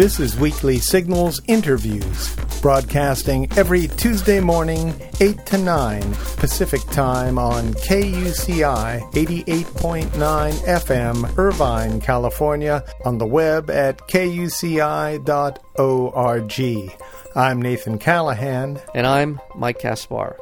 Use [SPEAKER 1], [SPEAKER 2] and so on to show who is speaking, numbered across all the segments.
[SPEAKER 1] This is Weekly Signals Interviews, broadcasting every Tuesday morning, 8 to 9 Pacific Time on KUCI 88.9 FM, Irvine, California, on the web at kuci.org. I'm Nathan Callahan.
[SPEAKER 2] And I'm Mike Kaspar.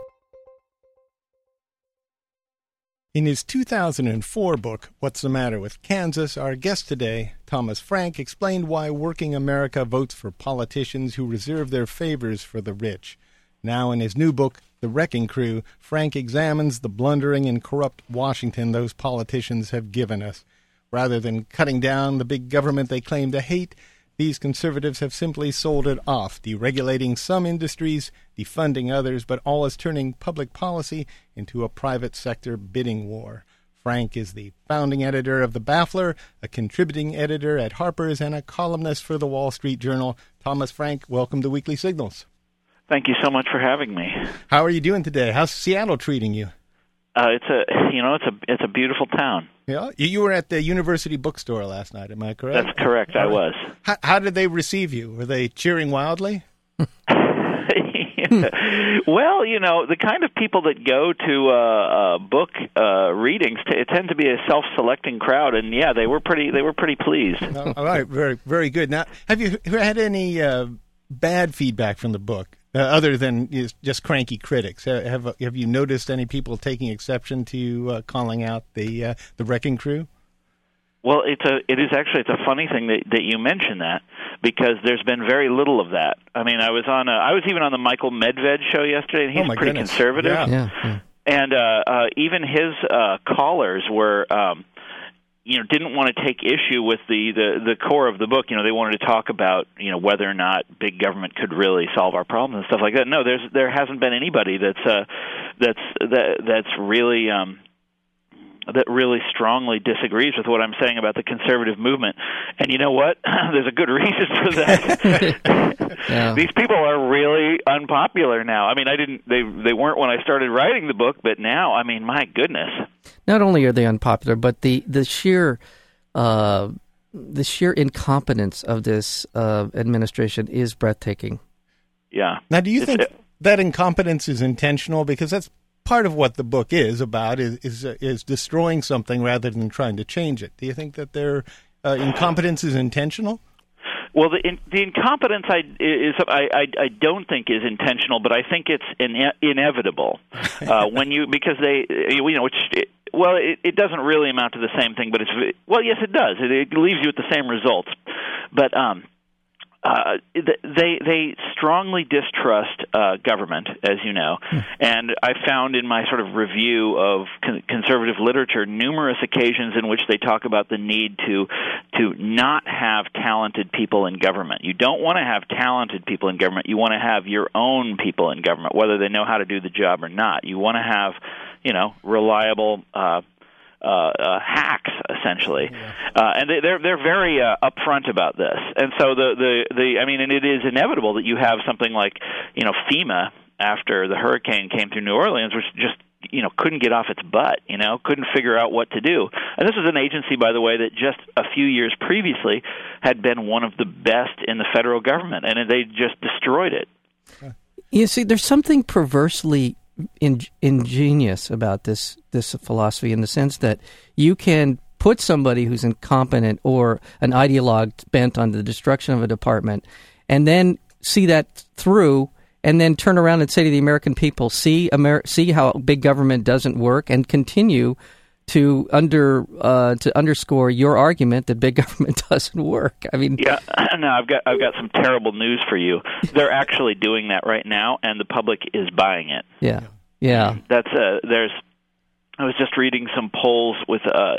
[SPEAKER 1] In his 2004 book, What's the Matter with Kansas, our guest today, Thomas Frank, explained why working America votes for politicians who reserve their favors for the rich. Now, in his new book, The Wrecking Crew, Frank examines the blundering and corrupt Washington those politicians have given us. Rather than cutting down the big government they claim to hate, these conservatives have simply sold it off, deregulating some industries, defunding others, but all is turning public policy into a private sector bidding war. Frank is the founding editor of The Baffler, a contributing editor at Harper's, and a columnist for the Wall Street Journal. Thomas Frank, welcome to Weekly Signals.
[SPEAKER 3] Thank you so much for having me.
[SPEAKER 1] How are you doing today? How's Seattle treating you?
[SPEAKER 3] Uh, it's a you know it's a it's a beautiful town.
[SPEAKER 1] Yeah, you were at the University Bookstore last night. Am I correct?
[SPEAKER 3] That's correct. I was.
[SPEAKER 1] How, how did they receive you? Were they cheering wildly?
[SPEAKER 3] well, you know, the kind of people that go to uh, uh, book uh, readings t- tend to be a self-selecting crowd, and yeah, they were pretty. They were pretty pleased.
[SPEAKER 1] All right, very, very good. Now, have you had any uh, bad feedback from the book? Uh, other than just cranky critics, have have you noticed any people taking exception to uh, calling out the uh, the Wrecking Crew?
[SPEAKER 3] Well, it's a it is actually it's a funny thing that that you mention that because there's been very little of that. I mean, I was on a I was even on the Michael Medved show yesterday, and he's
[SPEAKER 1] oh
[SPEAKER 3] pretty
[SPEAKER 1] goodness.
[SPEAKER 3] conservative.
[SPEAKER 1] Yeah.
[SPEAKER 2] Yeah. yeah.
[SPEAKER 3] And uh, uh, even his uh, callers were. Um, you know didn't want to take issue with the, the the core of the book. You know they wanted to talk about you know whether or not big government could really solve our problems and stuff like that. No there's there hasn't been anybody that's uh that's that that's really um that really strongly disagrees with what I'm saying about the conservative movement. And you know what? There's a good reason for that.
[SPEAKER 2] Yeah.
[SPEAKER 3] These people are really unpopular now. I mean, I didn't they they weren't when I started writing the book, but now, I mean, my goodness.
[SPEAKER 2] Not only are they unpopular, but the the sheer uh, the sheer incompetence of this uh, administration is breathtaking.
[SPEAKER 3] Yeah.
[SPEAKER 1] Now, do you
[SPEAKER 3] It's-
[SPEAKER 1] think that incompetence is intentional? Because that's part of what the book is about is is, uh, is destroying something rather than trying to change it. Do you think that their uh, incompetence is intentional?
[SPEAKER 3] Well, the in, the incompetence I is I, I I don't think is intentional, but I think it's ine- inevitable uh, when you because they you know which well it, it doesn't really amount to the same thing, but it's well yes it does it, it leaves you with the same results, but um uh, they they strongly distrust uh, government, as you know, and I found in my sort of review of con- conservative literature numerous occasions in which they talk about the need to to not have talented people in government. You don't want to have talented people in government. You want to have your own people in government, whether they know how to do the job or not. You want to have, you know, reliable. Uh, uh, uh, hacks essentially, uh, and they, they're they're very uh, upfront about this. And so the the the I mean, and it is inevitable that you have something like you know FEMA after the hurricane came through New Orleans, which just you know couldn't get off its butt you know couldn't figure out what to do. And this was an agency by the way that just a few years previously had been one of the best in the federal government and they just destroyed it.
[SPEAKER 2] You see, there's something perversely in, ingenious about this this philosophy in the sense that you can put somebody who's incompetent or an ideologue bent on the destruction of a department, and then see that through, and then turn around and say to the American people, "See, Amer- see how big government doesn't work," and continue to under uh, to underscore your argument that big government doesn't work. I mean,
[SPEAKER 3] Yeah, no, I've got I've got some terrible news for you. They're actually doing that right now, and the public is buying it.
[SPEAKER 2] yeah, yeah.
[SPEAKER 3] That's uh, there's. I was just reading some polls with, uh,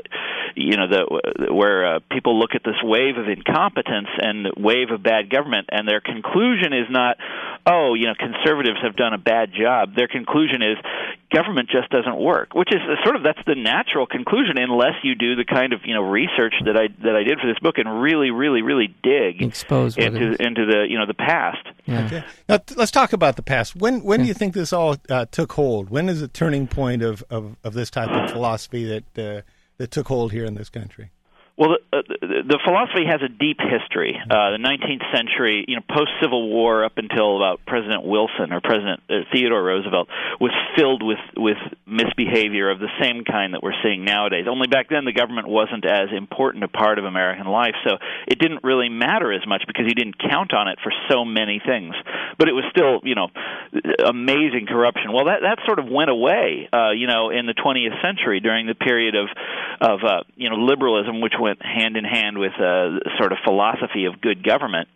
[SPEAKER 3] you know, the where uh, people look at this wave of incompetence and wave of bad government, and their conclusion is not, oh, you know, conservatives have done a bad job. Their conclusion is government just doesn't work, which is sort of that's the natural conclusion unless you do the kind of you know research that I that I did for this book and really, really, really dig
[SPEAKER 2] Expose
[SPEAKER 3] into into the you know the past.
[SPEAKER 2] Yeah.
[SPEAKER 1] Okay. Now, t- let's talk about the past. When when do you think this all uh, took hold? When is the turning point of, of, of this type of philosophy that uh, that took hold here in this country?
[SPEAKER 3] Well, the, uh, the philosophy has a deep history. Uh, the 19th century, you know, post Civil War up until about President Wilson or President uh, Theodore Roosevelt was filled with with misbehavior of the same kind that we're seeing nowadays. Only back then the government wasn't as important a part of American life, so it didn't really matter as much because you didn't count on it for so many things. But it was still, you know, amazing corruption. Well, that that sort of went away, uh, you know, in the 20th century during the period of of uh, you know liberalism, which went went hand in hand with a sort of philosophy of good government.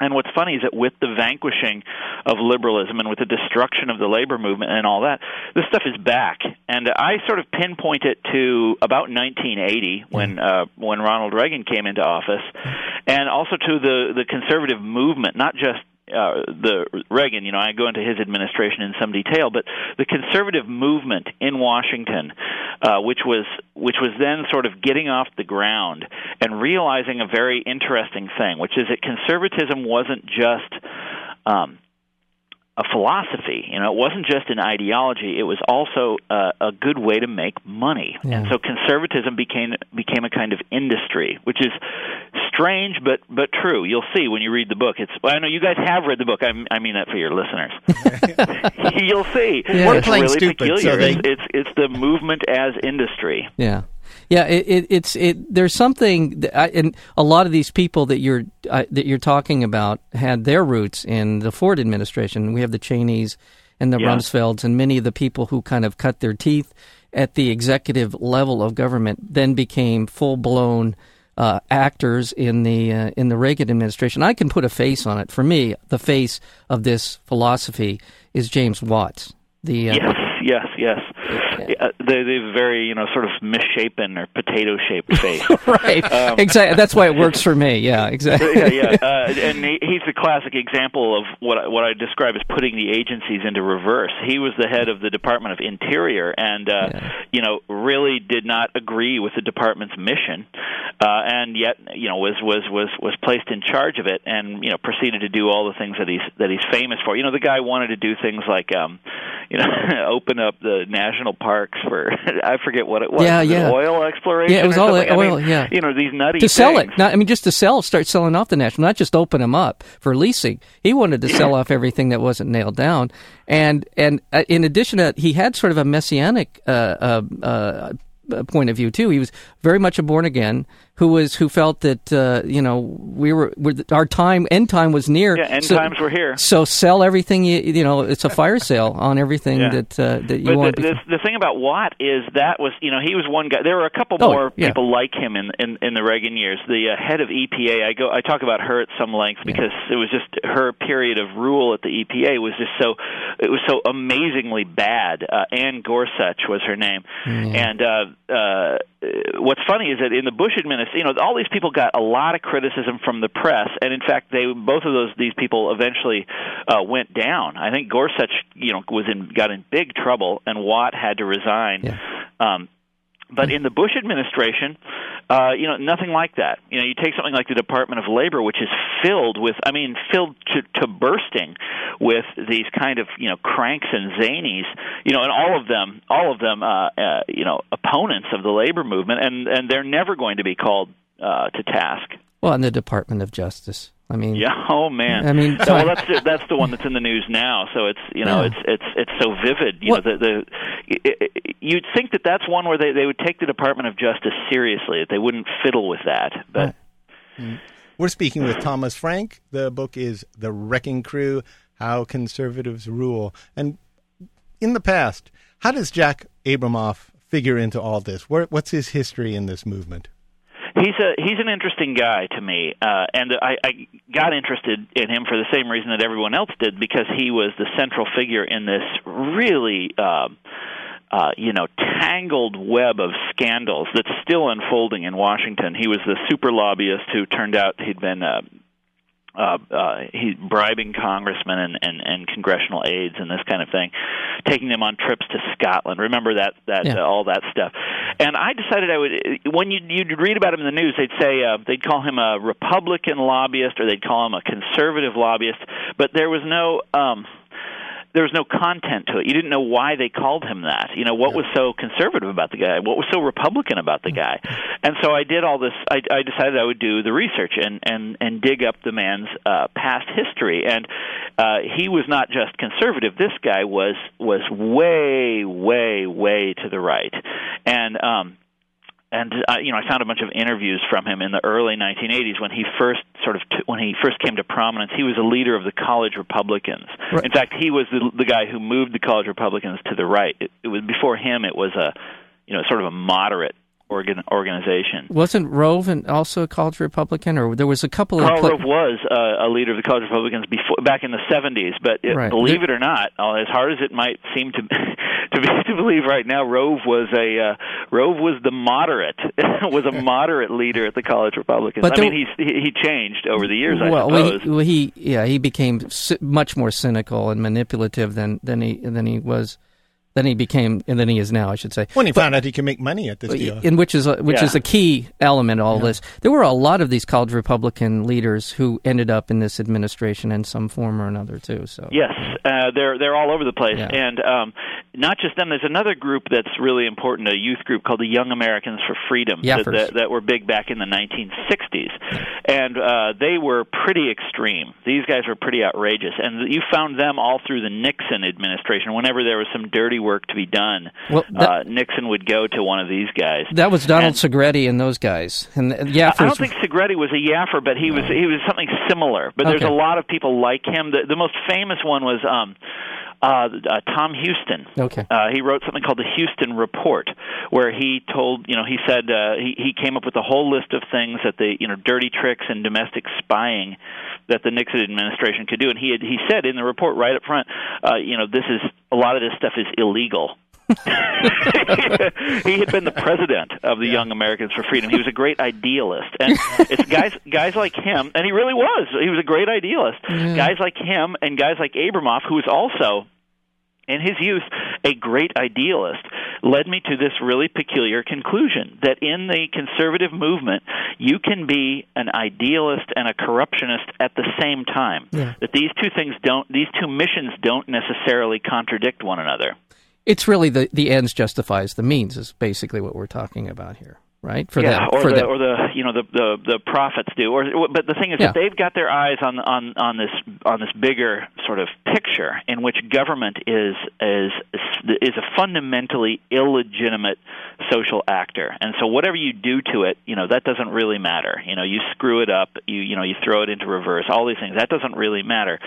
[SPEAKER 3] And what's funny is that with the vanquishing of liberalism and with the destruction of the labor movement and all that, this stuff is back. And I sort of pinpoint it to about 1980 when uh, when Ronald Reagan came into office, and also to the the conservative movement, not just uh, the Reagan, you know, I go into his administration in some detail, but the conservative movement in Washington, uh, which was which was then sort of getting off the ground and realizing a very interesting thing, which is that conservatism wasn't just um, a philosophy. You know, it wasn't just an ideology; it was also a, a good way to make money. Yeah. And so, conservatism became became a kind of industry, which is strange but but true. You'll see when you read the book. It's well, I know you guys have read the book. I, I mean that for your listeners. You'll see.
[SPEAKER 1] Yeah.
[SPEAKER 3] What's really
[SPEAKER 1] stupid,
[SPEAKER 3] peculiar
[SPEAKER 1] so they...
[SPEAKER 3] is it's it's the movement as industry.
[SPEAKER 2] Yeah. Yeah, it, it, it's it. There's something, that I, and a lot of these people that you're uh, that you're talking about had their roots in the Ford administration. We have the Cheneys and the yeah. Rumsfelds, and many of the people who kind of cut their teeth at the executive level of government then became full blown uh, actors in the uh, in the Reagan administration. I can put a face on it. For me, the face of this philosophy is James Watts. The
[SPEAKER 3] uh, yes yes, Yeah. They they very you know sort of misshapen or potato shaped face.
[SPEAKER 2] right. Um, exactly. That's why it works for me. Yeah. Exactly.
[SPEAKER 3] yeah, yeah. Uh, and he, he's a classic example of what I, what I describe as putting the agencies into reverse. He was the head of the Department of Interior, and uh, yeah. you know really did not agree with the department's mission, uh, and yet you know was was was was placed in charge of it, and you know proceeded to do all the things that he's that he's famous for. You know, the guy wanted to do things like um, you know open up the national parks for I forget what it was.
[SPEAKER 2] Yeah,
[SPEAKER 3] was
[SPEAKER 2] yeah.
[SPEAKER 3] Oil exploration.
[SPEAKER 2] Yeah, it was all
[SPEAKER 3] oil.
[SPEAKER 2] I mean, yeah.
[SPEAKER 3] You know these nutty
[SPEAKER 2] to sell
[SPEAKER 3] things.
[SPEAKER 2] it. Not, I mean, just to sell, start selling off the national, not just open them up for leasing. He wanted to sell off everything that wasn't nailed down, and and uh, in addition to that, he had sort of a messianic uh, uh, uh point of view too. He was very much a born again who was who felt that uh, you know we were our time end time was near.
[SPEAKER 3] Yeah, end
[SPEAKER 2] so,
[SPEAKER 3] times were here.
[SPEAKER 2] So sell everything you you know it's a fire sale on everything yeah. that uh, that you
[SPEAKER 3] but
[SPEAKER 2] want.
[SPEAKER 3] The, the, the, thing about Watt is that was you know he was one guy. There were a couple
[SPEAKER 2] oh,
[SPEAKER 3] more
[SPEAKER 2] yeah.
[SPEAKER 3] people like him in, in in the Reagan years. The uh, head of EPA, I go I talk about her at some length because yeah. it was just her period of rule at the EPA was just so it was so amazingly bad. Uh, Anne Gorsuch was her name, and uh, uh, what's funny is that in the Bush administration, you know, all these people got a lot of criticism from the press, and in fact, they both of those these people eventually uh, went down. I think Gorsuch, you know, was in got in big trouble, and Watt had to resign.
[SPEAKER 2] Yeah.
[SPEAKER 3] Um, but in the Bush administration, uh, you know, nothing like that. You know, you take something like the Department of Labor, which is filled with, I mean, filled to, to bursting with these kind of, you know, cranks and zanies, you know, and all of them, all of them, uh, uh, you know, opponents of the labor movement, and and they're never going to be called uh, to task.
[SPEAKER 2] Well, in the Department of Justice. I mean,
[SPEAKER 3] yeah. Oh man.
[SPEAKER 2] I mean,
[SPEAKER 3] well, that's the, that's the one that's in the news now. So it's you know
[SPEAKER 2] Yeah.
[SPEAKER 3] it's it's it's so vivid. You
[SPEAKER 2] What-
[SPEAKER 3] know the the it, it, you'd think that that's one where they they would take the Department of Justice seriously. That they wouldn't fiddle with that. But mm.
[SPEAKER 1] We're speaking with Thomas Frank. The book is The Wrecking Crew How Conservatives Rule. And in the past, how does Jack Abramoff figure into all this? Where, what's his history in this movement?
[SPEAKER 3] He's a he's an interesting guy to me, uh, and I, I got interested in him for the same reason that everyone else did because he was the central figure in this really. Um, uh, you know, tangled web of scandals that's still unfolding in Washington. He was the super lobbyist who turned out he'd been uh, uh, uh, he bribing congressmen and, and, and congressional aides and this kind of thing, taking them on trips to Scotland. Remember that that
[SPEAKER 2] Yeah.
[SPEAKER 3] uh, all that stuff. And I decided I would when you you'd read about him in the news, they'd say uh, they'd call him a Republican lobbyist or they'd call him a conservative lobbyist, but there was no. Um, there was no content to it. You didn't know why they called him that. You know, what was so conservative about the guy? What was so Republican about the guy? And so I did all this. I, I decided I would do the research and and and dig up the man's uh, past history. And uh, he was not just conservative. This guy was was way, way, way to the right. And um, and uh, you know I found a bunch of interviews from him in the early 1980s when he first sort of t- when he first came to prominence. He was a leader of the college Republicans.
[SPEAKER 2] Right.
[SPEAKER 3] In fact, he was the the guy who moved the college Republicans to the right. It, it was before him. It was a you know sort of a moderate organ, organization.
[SPEAKER 2] Wasn't Rove and also a college Republican, or there was a couple of
[SPEAKER 3] Karl
[SPEAKER 2] pla-
[SPEAKER 3] Rove was uh, a leader of the college Republicans before back in the 70s, but it,
[SPEAKER 2] Right.
[SPEAKER 3] believe it or not, uh, as hard as it might seem to to be to believe right now, Rove was a uh, Rove was the moderate was a moderate leader at the college Republicans.
[SPEAKER 2] But
[SPEAKER 3] I mean, he's, he he changed over the years, I
[SPEAKER 2] well, he, well, he yeah he became much more cynical and manipulative than than he than he was than he became and than he is now, I should say.
[SPEAKER 1] When he found out he can make money at this deal.
[SPEAKER 2] in which is a, which
[SPEAKER 3] Yeah.
[SPEAKER 2] is a key element of all this. There were a lot of these college Republican leaders who ended up in this administration in some form or another too. So
[SPEAKER 3] Yes, uh, they're they're all over the place,
[SPEAKER 2] Yeah.
[SPEAKER 3] and um, not just them. There's another group that's really important, a youth group called the Young Americans for Freedom, that, that, that were big back in the 1960s, and uh, they were pretty extreme. These guys were pretty outrageous, and you found them all through the Nixon administration. Whenever there was some dirty work to be done,
[SPEAKER 2] Well, that-
[SPEAKER 3] uh, Nixon would go to one of these guys.
[SPEAKER 2] that was Donald
[SPEAKER 3] And-
[SPEAKER 2] Segretti and those guys. And uh, yeah,
[SPEAKER 3] I don't think Segretti was a Yaffer, but he was he was something similar. But there's a lot of people like him. The, the most famous one was um, uh, uh, Tom Huston.
[SPEAKER 2] Okay.
[SPEAKER 3] Uh, he wrote something called the Huston Report, where he told you know he said uh, he he came up with a whole list of things that the you know dirty tricks and domestic spying that the Nixon administration could do, and he had, he said in the report right up front, uh, you know this is a lot of this stuff is illegal. he had been the president of the Young Americans for Freedom. He was a great idealist, and it's guys guys like him, and he really was. He was a great idealist. Guys like him and guys like Abramoff, who was also in his youth a great idealist led me to this really peculiar conclusion that in the conservative movement you can be an idealist and a corruptionist at the same time.
[SPEAKER 2] Yeah.
[SPEAKER 3] that these two things don't these two missions don't necessarily contradict one another.
[SPEAKER 2] It's really the the ends justifies the means is basically what we're talking about here, right? For
[SPEAKER 3] yeah,
[SPEAKER 2] them,
[SPEAKER 3] or
[SPEAKER 2] for
[SPEAKER 3] the
[SPEAKER 2] them.
[SPEAKER 3] or the you know the the the prophets do. Or but the thing is
[SPEAKER 2] Yeah.
[SPEAKER 3] that they've got their eyes on on on this on this bigger sort of picture in which government is is is a fundamentally illegitimate social actor, and so whatever you do to it, you know that doesn't really matter. You know, you screw it up, you you know you throw it into reverse, all these things that doesn't really matter.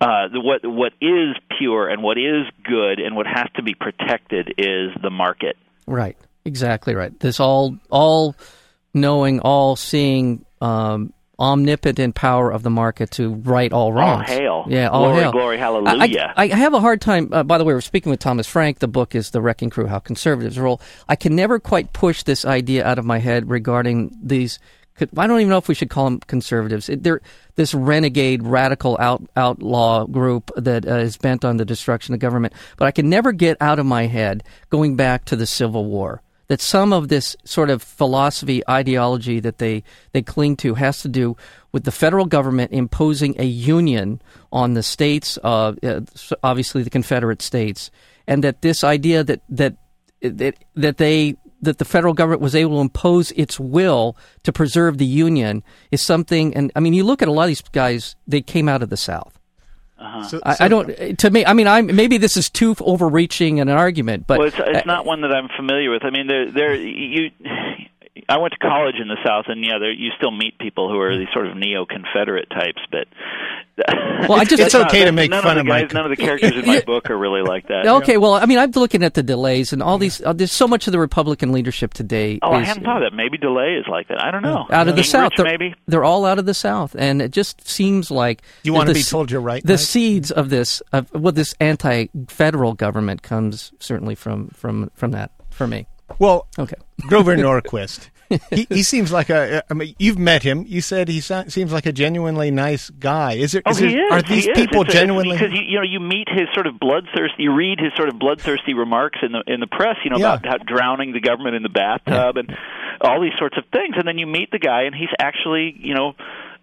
[SPEAKER 3] Uh, the, what what is pure and what is good and what has to be protected is the market.
[SPEAKER 2] Right. Exactly right. This all all knowing, all seeing, um, omnipotent power of the market to right all wrongs.
[SPEAKER 3] hail.
[SPEAKER 2] Yeah, all
[SPEAKER 3] Glory,
[SPEAKER 2] hail.
[SPEAKER 3] glory,
[SPEAKER 2] I-
[SPEAKER 3] hallelujah.
[SPEAKER 2] I, I have a hard time. Uh, by the way, we're speaking with Thomas Frank. The book is The Wrecking Crew: How Conservatives Roll. I can never quite push this idea out of my head regarding these. I don't even know if we should call them conservatives. It, they're this renegade, radical out, outlaw group that uh, is bent on the destruction of government. But I can never get out of my head going back to the Civil War that some of this sort of philosophy ideology that they they cling to has to do with the federal government imposing a union on the states uh, uh, obviously the confederate states and that this idea that that that that they that the federal government was able to impose its will to preserve the union is something and I mean you look at a lot of these guys they came out of the south
[SPEAKER 1] So-
[SPEAKER 2] I,
[SPEAKER 1] so-
[SPEAKER 2] I don't. To me, I mean, I'm maybe this is too overreaching in an argument, but
[SPEAKER 3] well, it's
[SPEAKER 2] uh,
[SPEAKER 3] it's not one that I'm familiar with. I mean, there there you. I went to college in the South, and yeah, there you still meet people who are these sort of neo-Confederate types, but
[SPEAKER 2] Well, I just-
[SPEAKER 1] It's okay to make fun
[SPEAKER 3] of,
[SPEAKER 1] of
[SPEAKER 3] the
[SPEAKER 1] my-
[SPEAKER 3] guys, None of the characters in my book are really like that.
[SPEAKER 2] Okay, well, I mean, I'm looking at the DeLays and all these. Uh, there's so much of the Republican leadership today.
[SPEAKER 3] Oh, I hadn't thought of that. Maybe DeLay is like that. I don't know.
[SPEAKER 2] out of the
[SPEAKER 3] Gingrich,
[SPEAKER 2] South. They're,
[SPEAKER 3] maybe.
[SPEAKER 2] they're all out of the South, and it just seems like
[SPEAKER 1] You wanna be told you're right,
[SPEAKER 2] The
[SPEAKER 1] Mike?
[SPEAKER 2] seeds of this, of well, this anti-federal government comes certainly from from from that for me.
[SPEAKER 1] well,
[SPEAKER 2] Okay.
[SPEAKER 1] Grover Norquist. He, he seems like a. I mean, you've met him. You said he so- seems like a genuinely nice guy. Is there?
[SPEAKER 3] Oh,
[SPEAKER 1] is
[SPEAKER 3] he
[SPEAKER 1] there-
[SPEAKER 3] is.
[SPEAKER 1] Are these
[SPEAKER 3] he
[SPEAKER 1] people
[SPEAKER 3] it's
[SPEAKER 1] genuinely?
[SPEAKER 3] because you, you know you meet his sort of bloodthirsty. You read his sort of bloodthirsty remarks in the in the press. You know
[SPEAKER 1] Yeah.
[SPEAKER 3] about how drowning the government in the bathtub and all these sorts of things. And then you meet the guy, and he's actually you know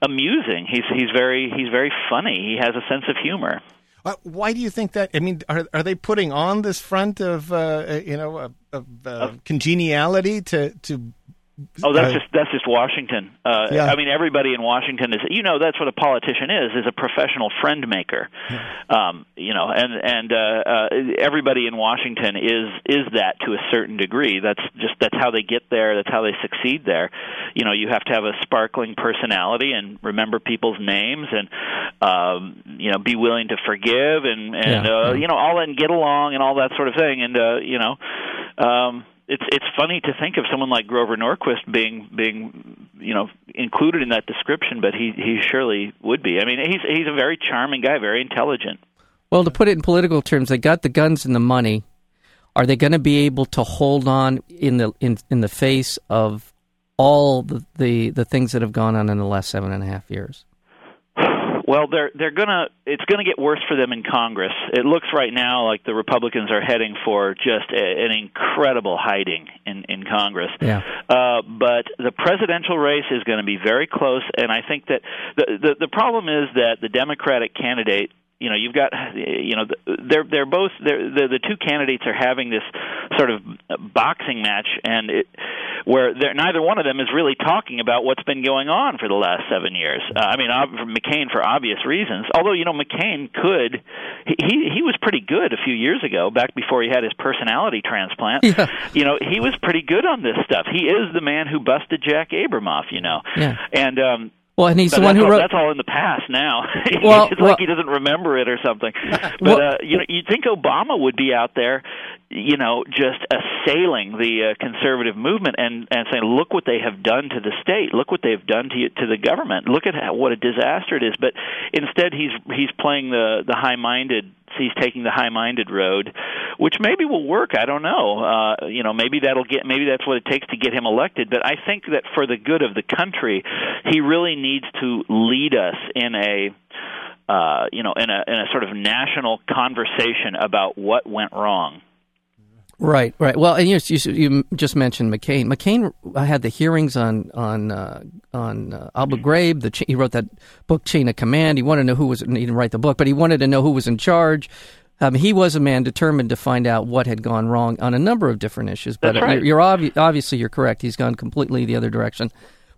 [SPEAKER 3] amusing. He's he's very he's very funny. He has a sense of humor.
[SPEAKER 1] Uh, why do you think that? I mean, are are they putting on this front of uh, you know of, uh, congeniality to to
[SPEAKER 3] Oh, that's uh, just that's just Washington. Uh, yeah. I mean, everybody in Washington is you know that's what a politician is is a professional friend maker. Um, you know, and and uh, uh, everybody in Washington is is that to a certain degree. That's just that's how they get there. That's how they succeed there. You know, you have to have a sparkling personality and remember people's names and um, you know be willing to forgive and and yeah. uh, you know all that and get along and all that sort of thing. And uh, you know. Um, it's it's funny to think of someone like Grover Norquist being being you know included in that description, but he he surely would be. I mean, he's he's a very charming guy, very intelligent.
[SPEAKER 2] Well, to put it in political terms, they got the guns and the money. Are they going to be able to hold on in the in in the face of all the, the the things that have gone on in the last seven and a half years?
[SPEAKER 3] Well, they're they're gonna it's gonna get worse for them in Congress. It looks right now like the Republicans are heading for just a, an incredible hiding in in Congress.
[SPEAKER 2] Yeah.
[SPEAKER 3] Uh, but the presidential race is going to be very close, and I think that the, the the problem is that the Democratic candidate you know you've got you know they're they're both they're, the the two candidates are having this sort of boxing match and it where they're, neither one of them is really talking about what's been going on for the last seven years. Uh, I mean, McCain for obvious reasons. Although you know McCain could, he he was pretty good a few years ago, back before he had his personality transplant. Yeah. You know, he was pretty good on this stuff. He is the man who busted Jack Abramoff. You know,
[SPEAKER 2] yeah.
[SPEAKER 3] and um,
[SPEAKER 2] well, and he's
[SPEAKER 3] but
[SPEAKER 2] the one who
[SPEAKER 3] all,
[SPEAKER 2] wrote.
[SPEAKER 3] That's all in the past now.
[SPEAKER 2] Well,
[SPEAKER 3] it's
[SPEAKER 2] well,
[SPEAKER 3] like he doesn't remember it or something. But well, uh, you know, you'd think Obama would be out there, you know, just assailing the uh, conservative movement and and saying, "Look what they have done to the state. Look what they've done to to the government. Look at how, what a disaster it is." But instead, he's he's playing the the high-minded he's taking the high-minded road, which maybe will work. I don't know. Uh, you know, maybe that'll get maybe that's what it takes to get him elected. But I think that for the good of the country, he really needs to lead us in a uh, you know in a in a sort of national conversation about what went wrong.
[SPEAKER 2] Right, right. Well, and you, you, you just mentioned McCain. McCain had the hearings on on uh, on uh, Abu Ghraib. The, he wrote that book, Chain of Command. He wanted to know who was. He didn't write the book, but he wanted to know who was in charge. Um, he was a man determined to find out what had gone wrong on a number of different issues.
[SPEAKER 3] But right.
[SPEAKER 2] you're, you're obvi- obviously you're correct. He's gone completely the other direction.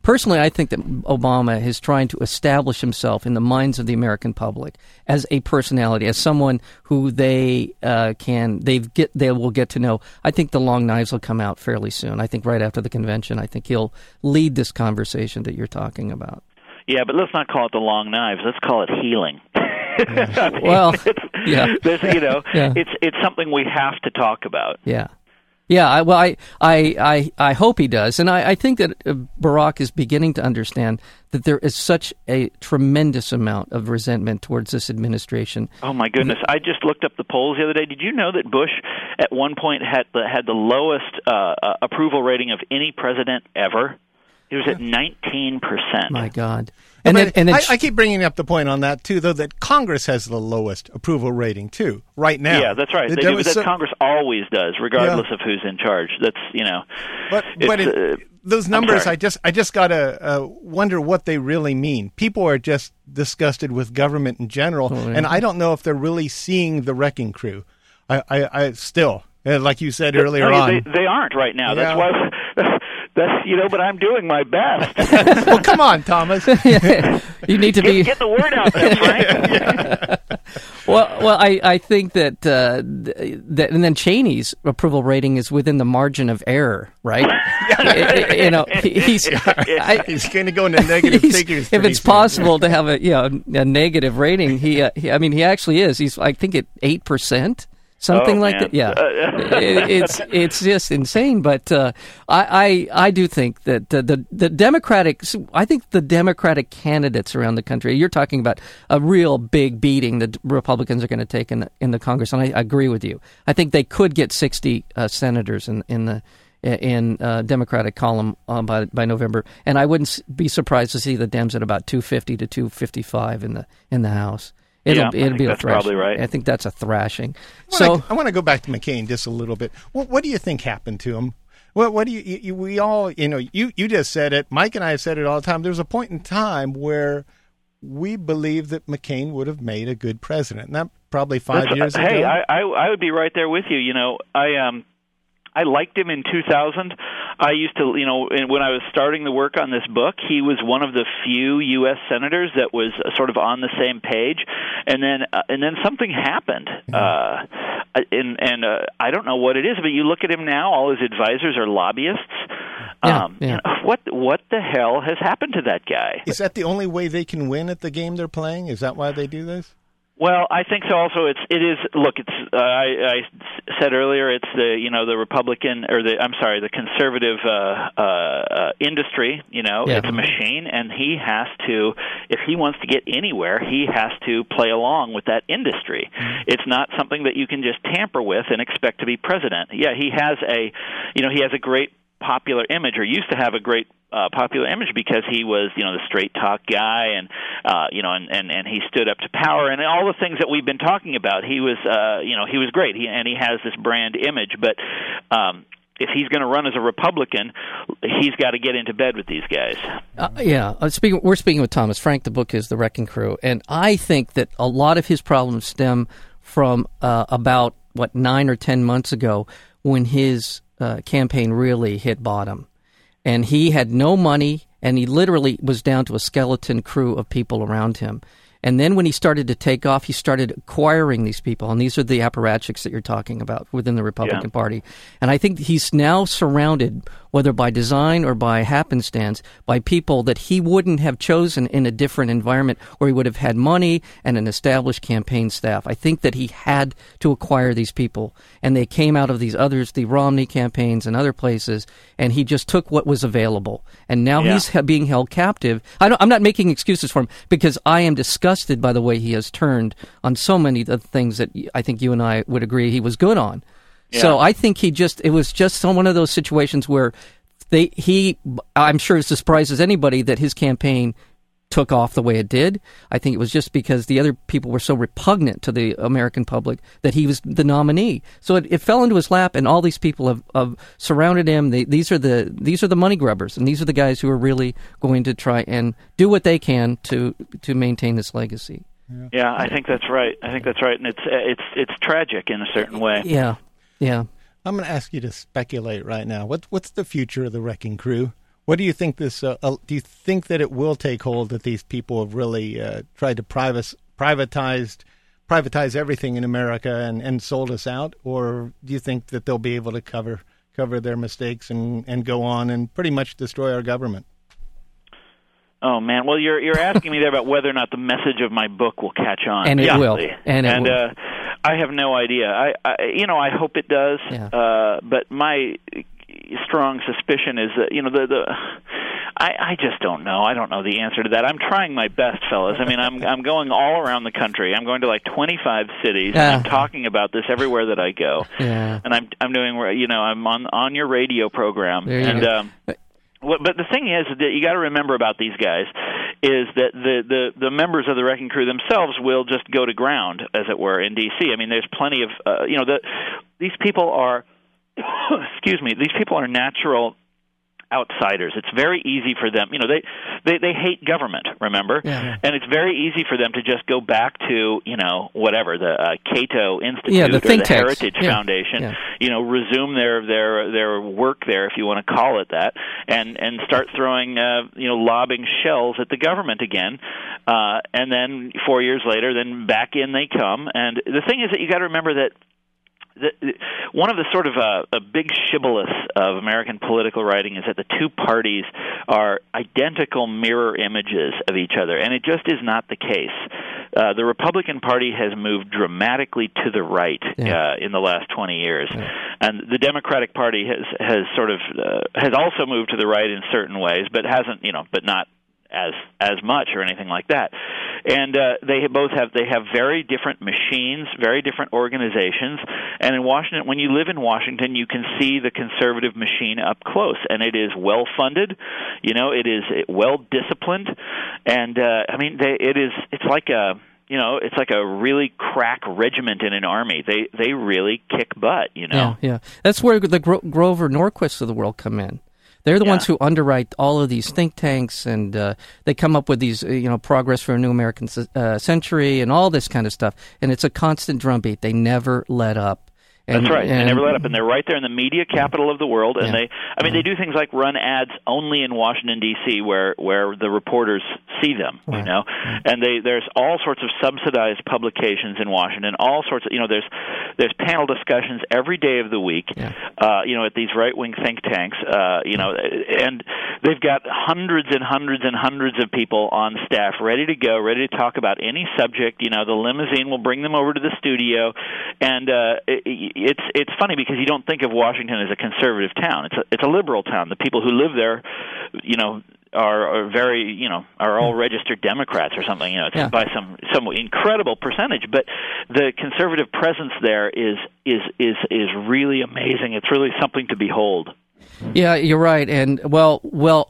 [SPEAKER 2] Personally, I think that Obama is trying to establish himself in the minds of the American public as a personality, as someone who they uh, can they get they will get to know. I think the long knives will come out fairly soon. I think right after the convention, I think he'll lead this conversation that you're talking about.
[SPEAKER 3] Yeah, but let's not call it the long knives. Let's call it healing.
[SPEAKER 2] Yeah. mean, well, yeah,
[SPEAKER 3] you know, yeah. it's it's something we have to talk about.
[SPEAKER 2] Yeah. Yeah, I, well, I, I, I, I hope he does, and I, I think that uh, Barack is beginning to understand that there is such a tremendous amount of resentment towards this administration.
[SPEAKER 3] Oh my goodness! I just looked up the polls the other day. Did you know that Bush, at one point, had the had the lowest uh, uh, approval rating of any president ever? It was at nineteen percent.
[SPEAKER 2] My God!
[SPEAKER 1] And then, and then I, I, keep bringing up the point on that too, though that Congress has the lowest approval rating too, right now.
[SPEAKER 3] Yeah, that's right. They do, that so, Congress always does, regardless yeah. of who's in charge. That's you know.
[SPEAKER 1] But but it, uh, those numbers, I just I just gotta uh, wonder what they really mean. People are just disgusted with government in general, oh, yeah. and I don't know if they're really seeing the wrecking crew. I I, I still. Uh, like you said earlier
[SPEAKER 3] no,
[SPEAKER 1] on,
[SPEAKER 3] they, they aren't right now. Yeah. That's why that's you know, but I'm doing my best.
[SPEAKER 1] well, come on, Thomas.
[SPEAKER 2] you need to
[SPEAKER 3] get,
[SPEAKER 2] be
[SPEAKER 3] get the word out there, Frank.
[SPEAKER 2] well, well, I, I think that uh, that and then Cheney's approval rating is within the margin of error, right? you know, he's
[SPEAKER 1] I, he's going to go into negative figures.
[SPEAKER 2] If it's
[SPEAKER 1] soon.
[SPEAKER 2] possible to have a you know a negative rating, he, uh, he I mean he actually is. He's I think at eight percent something
[SPEAKER 3] oh,
[SPEAKER 2] like that. Yeah, it, it's it's just insane. But uh, I, I I do think that the, the the Democratic I think the Democratic candidates around the country. You're talking about a real big beating the Republicans are going to take in the, in the Congress, and I, I agree with you. I think they could get 60 uh, senators in in the in uh, Democratic column uh, by by November, and I wouldn't be surprised to see the Dems at about 250 to 255 in the in the House. It'll,
[SPEAKER 3] yeah,
[SPEAKER 2] it'll be
[SPEAKER 3] a
[SPEAKER 2] thrashing.
[SPEAKER 3] Probably right.
[SPEAKER 2] I think that's a thrashing.
[SPEAKER 1] I
[SPEAKER 2] so
[SPEAKER 1] I want to go back to McCain just a little bit. What, what do you think happened to him? What, what do you, you, We all, you know, you you just said it. Mike and I have said it all the time. There was a point in time where we believe that McCain would have made a good president. And that probably 5
[SPEAKER 3] That's-
[SPEAKER 1] years
[SPEAKER 3] hey,
[SPEAKER 1] ago.
[SPEAKER 3] Hey, I, I I would be right there with you. You know, I um I liked him in 2000. I used to, you know, when I was starting the work on this book, he was one of the few U.S. senators that was uh, sort of on the same page, and then uh, and then something happened, uh, and and uh, I don't know what it is, but you look at him now; all his advisors are lobbyists.
[SPEAKER 2] Yeah,
[SPEAKER 3] um,
[SPEAKER 2] yeah.
[SPEAKER 3] You know, what what the hell has happened to that guy?
[SPEAKER 1] Is that the only way they can win at the game they're playing? Is that why they do this?
[SPEAKER 3] Well, I think so. Also, it's it is. Look, it's. Uh, I, I said earlier, it's the you know the Republican or the I'm sorry, the conservative uh, uh, uh, industry. You know,
[SPEAKER 2] Yeah.
[SPEAKER 3] it's a machine, and he has to. If he wants to get anywhere, he has to play along with that industry. It's not something that you can just tamper with and expect to be president. Yeah, he has a, you know, he has a great popular image or used to have a great uh, popular image because he was you know the straight talk guy and uh you know and and and he stood up to power. And all the things that we've been talking about he was uh you know he was great. He and he has this brand image. But um if he's going to run as a Republican, he's got to get into bed with these guys.
[SPEAKER 2] Uh, yeah, uh, speaking, we're speaking with Thomas Frank. The book is The Wrecking Crew, and I think that a lot of his problems stem from uh, about what nine or ten months ago when his uh, campaign really hit bottom, and he had no money, and he literally was down to a skeleton crew of people around him. And then when he started to take off, he started acquiring these people, and these are the apparatchiks that you're talking about within the Republican Party. And I think he's now surrounded, whether by design or by happenstance, by people that he wouldn't have chosen in a different environment where he would have had money and an established campaign staff. I think that he had to acquire these people, and they came out of these others, the Romney campaigns and other places, and he just took what was available. And now
[SPEAKER 3] Yeah.
[SPEAKER 2] he's being held captive. I don't, I'm not making excuses for him because I am disgusted by the way he has turned on so many of the things that I think you and I would agree he was good on. So I think he just it was just some, one of those situations where they he I'm sure it's as surprised as anybody that his campaign took off the way it did. I think it was just because the other people were so repugnant to the American public that he was the nominee. So it, it fell into his lap, and all these people have, have surrounded him. They, these are the these are the money grubbers, and these are the guys who are really going to try and do what they can to to maintain this legacy.
[SPEAKER 3] Yeah, I think that's right. I think that's right, and it's it's it's tragic in a certain way.
[SPEAKER 2] Yeah, yeah.
[SPEAKER 1] I'm going to ask you to speculate right now. What what's the future of the Wrecking Crew? What do you think this? Uh, uh, do you think that it will take hold? That these people have really uh, tried to privac- privatized privatize everything in America and, and sold us out, or do you think that they'll be able to cover cover their mistakes and, and go on and pretty much destroy our government?
[SPEAKER 3] Oh man, well you're you're asking me there about whether or not the message of my book will catch on.
[SPEAKER 2] And it
[SPEAKER 3] Yeah.
[SPEAKER 2] will. And it will.
[SPEAKER 3] I have no idea. I, I you know I hope it does.
[SPEAKER 2] Yeah.
[SPEAKER 3] Uh, but my strong suspicion is that you know the the. I, I just don't know. I don't know the answer to that. I'm trying my best, fellas. I mean, I'm I'm going all around the country. I'm going to like 25 cities. And I'm talking about this everywhere that I go.
[SPEAKER 2] Yeah.
[SPEAKER 3] And I'm I'm doing where, you know I'm on on your radio program.
[SPEAKER 2] There you
[SPEAKER 3] and
[SPEAKER 2] go.
[SPEAKER 3] um but the thing is that you got to remember about these guys is that the, the the members of the wrecking crew themselves will just go to ground, as it were, in D.C. I mean, there's plenty of uh, you know the these people are excuse me these people are natural outsiders it's very easy for them you know they they they hate government remember
[SPEAKER 2] Yeah.
[SPEAKER 3] and it's very easy for them to just go back to you know whatever the uh, Cato Institute
[SPEAKER 2] Yeah, the
[SPEAKER 3] or
[SPEAKER 2] think
[SPEAKER 3] the. Heritage
[SPEAKER 2] Yeah.
[SPEAKER 3] Foundation you know resume their their their work there if you want to call it that and and start throwing uh, you know lobbing shells at the government again uh and then 4 years later then back in they come and the thing is that you got to remember that the, one of the sort of uh, a big shibboleths of American political writing is that the two parties are identical mirror images of each other, and it just is not the case. Uh, the Republican Party has moved dramatically to the right
[SPEAKER 2] Yeah.
[SPEAKER 3] uh, in the last 20 years, and the Democratic Party has has sort of uh, has also moved to the right in certain ways, but hasn't you know, but not as as much or anything like that. And uh, they both have they have very different machines, very different organizations. And in Washington, when you live in Washington, you can see the conservative machine up close, and it is well funded. You know, it is well disciplined, and uh, I mean, they, it is it's like a you know, it's like a really crack regiment in an army. They they really kick butt. You know.
[SPEAKER 2] Yeah, yeah. That's where the Gro- Grover Norquists of the world come in. They're the
[SPEAKER 3] Yeah.
[SPEAKER 2] ones who underwrite all of these think tanks, and uh, they come up with these, you know, progress for a new American uh, century and all this kind of stuff. And it's a constant drumbeat. They never let up. And,
[SPEAKER 3] That's right. they
[SPEAKER 2] and-
[SPEAKER 3] never let up, and they're right there in the media capital of the world. And
[SPEAKER 2] Yeah.
[SPEAKER 3] they, I mean, they do things like run ads only in Washington D.C., where where the reporters see them. You
[SPEAKER 2] Right.
[SPEAKER 3] know, and they there's all sorts of subsidized publications in Washington. All sorts of you know there's there's panel discussions every day of the week.
[SPEAKER 2] Yeah.
[SPEAKER 3] Uh, you know, at these right wing think tanks. Uh, you know, and they've got hundreds and hundreds and hundreds of people on staff ready to go, ready to talk about any subject. You know, the limousine will bring them over to the studio, and uh, it, it's it's funny because you don't think of Washington as a conservative town. It's a it's a liberal town. The people who live there, you know. Are, are very you know are all hmm. registered Democrats or something you know it's
[SPEAKER 2] Yeah.
[SPEAKER 3] by some some incredible percentage but the conservative presence there is is is is really amazing it's really something to behold
[SPEAKER 2] Yeah, you're right. And well, well,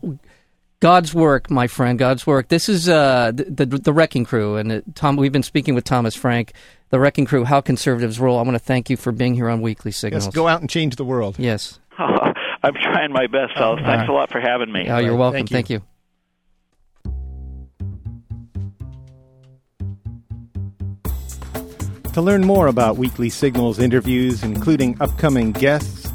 [SPEAKER 2] God's work, my friend, God's work. This is uh, the, the the Wrecking Crew, and uh, Tom. We've been speaking with Thomas Frank, the Wrecking Crew. How conservatives roll. I want to thank you for being here on Weekly Signals.
[SPEAKER 1] Yes, go out and change the world.
[SPEAKER 2] Yes.
[SPEAKER 3] I'm trying my best, fellas. Thanks a lot for having me.
[SPEAKER 2] Oh, you're
[SPEAKER 1] Right.
[SPEAKER 2] welcome.
[SPEAKER 1] Thank you.
[SPEAKER 2] Thank you.
[SPEAKER 1] To learn more about Weekly Signals interviews, including upcoming guests,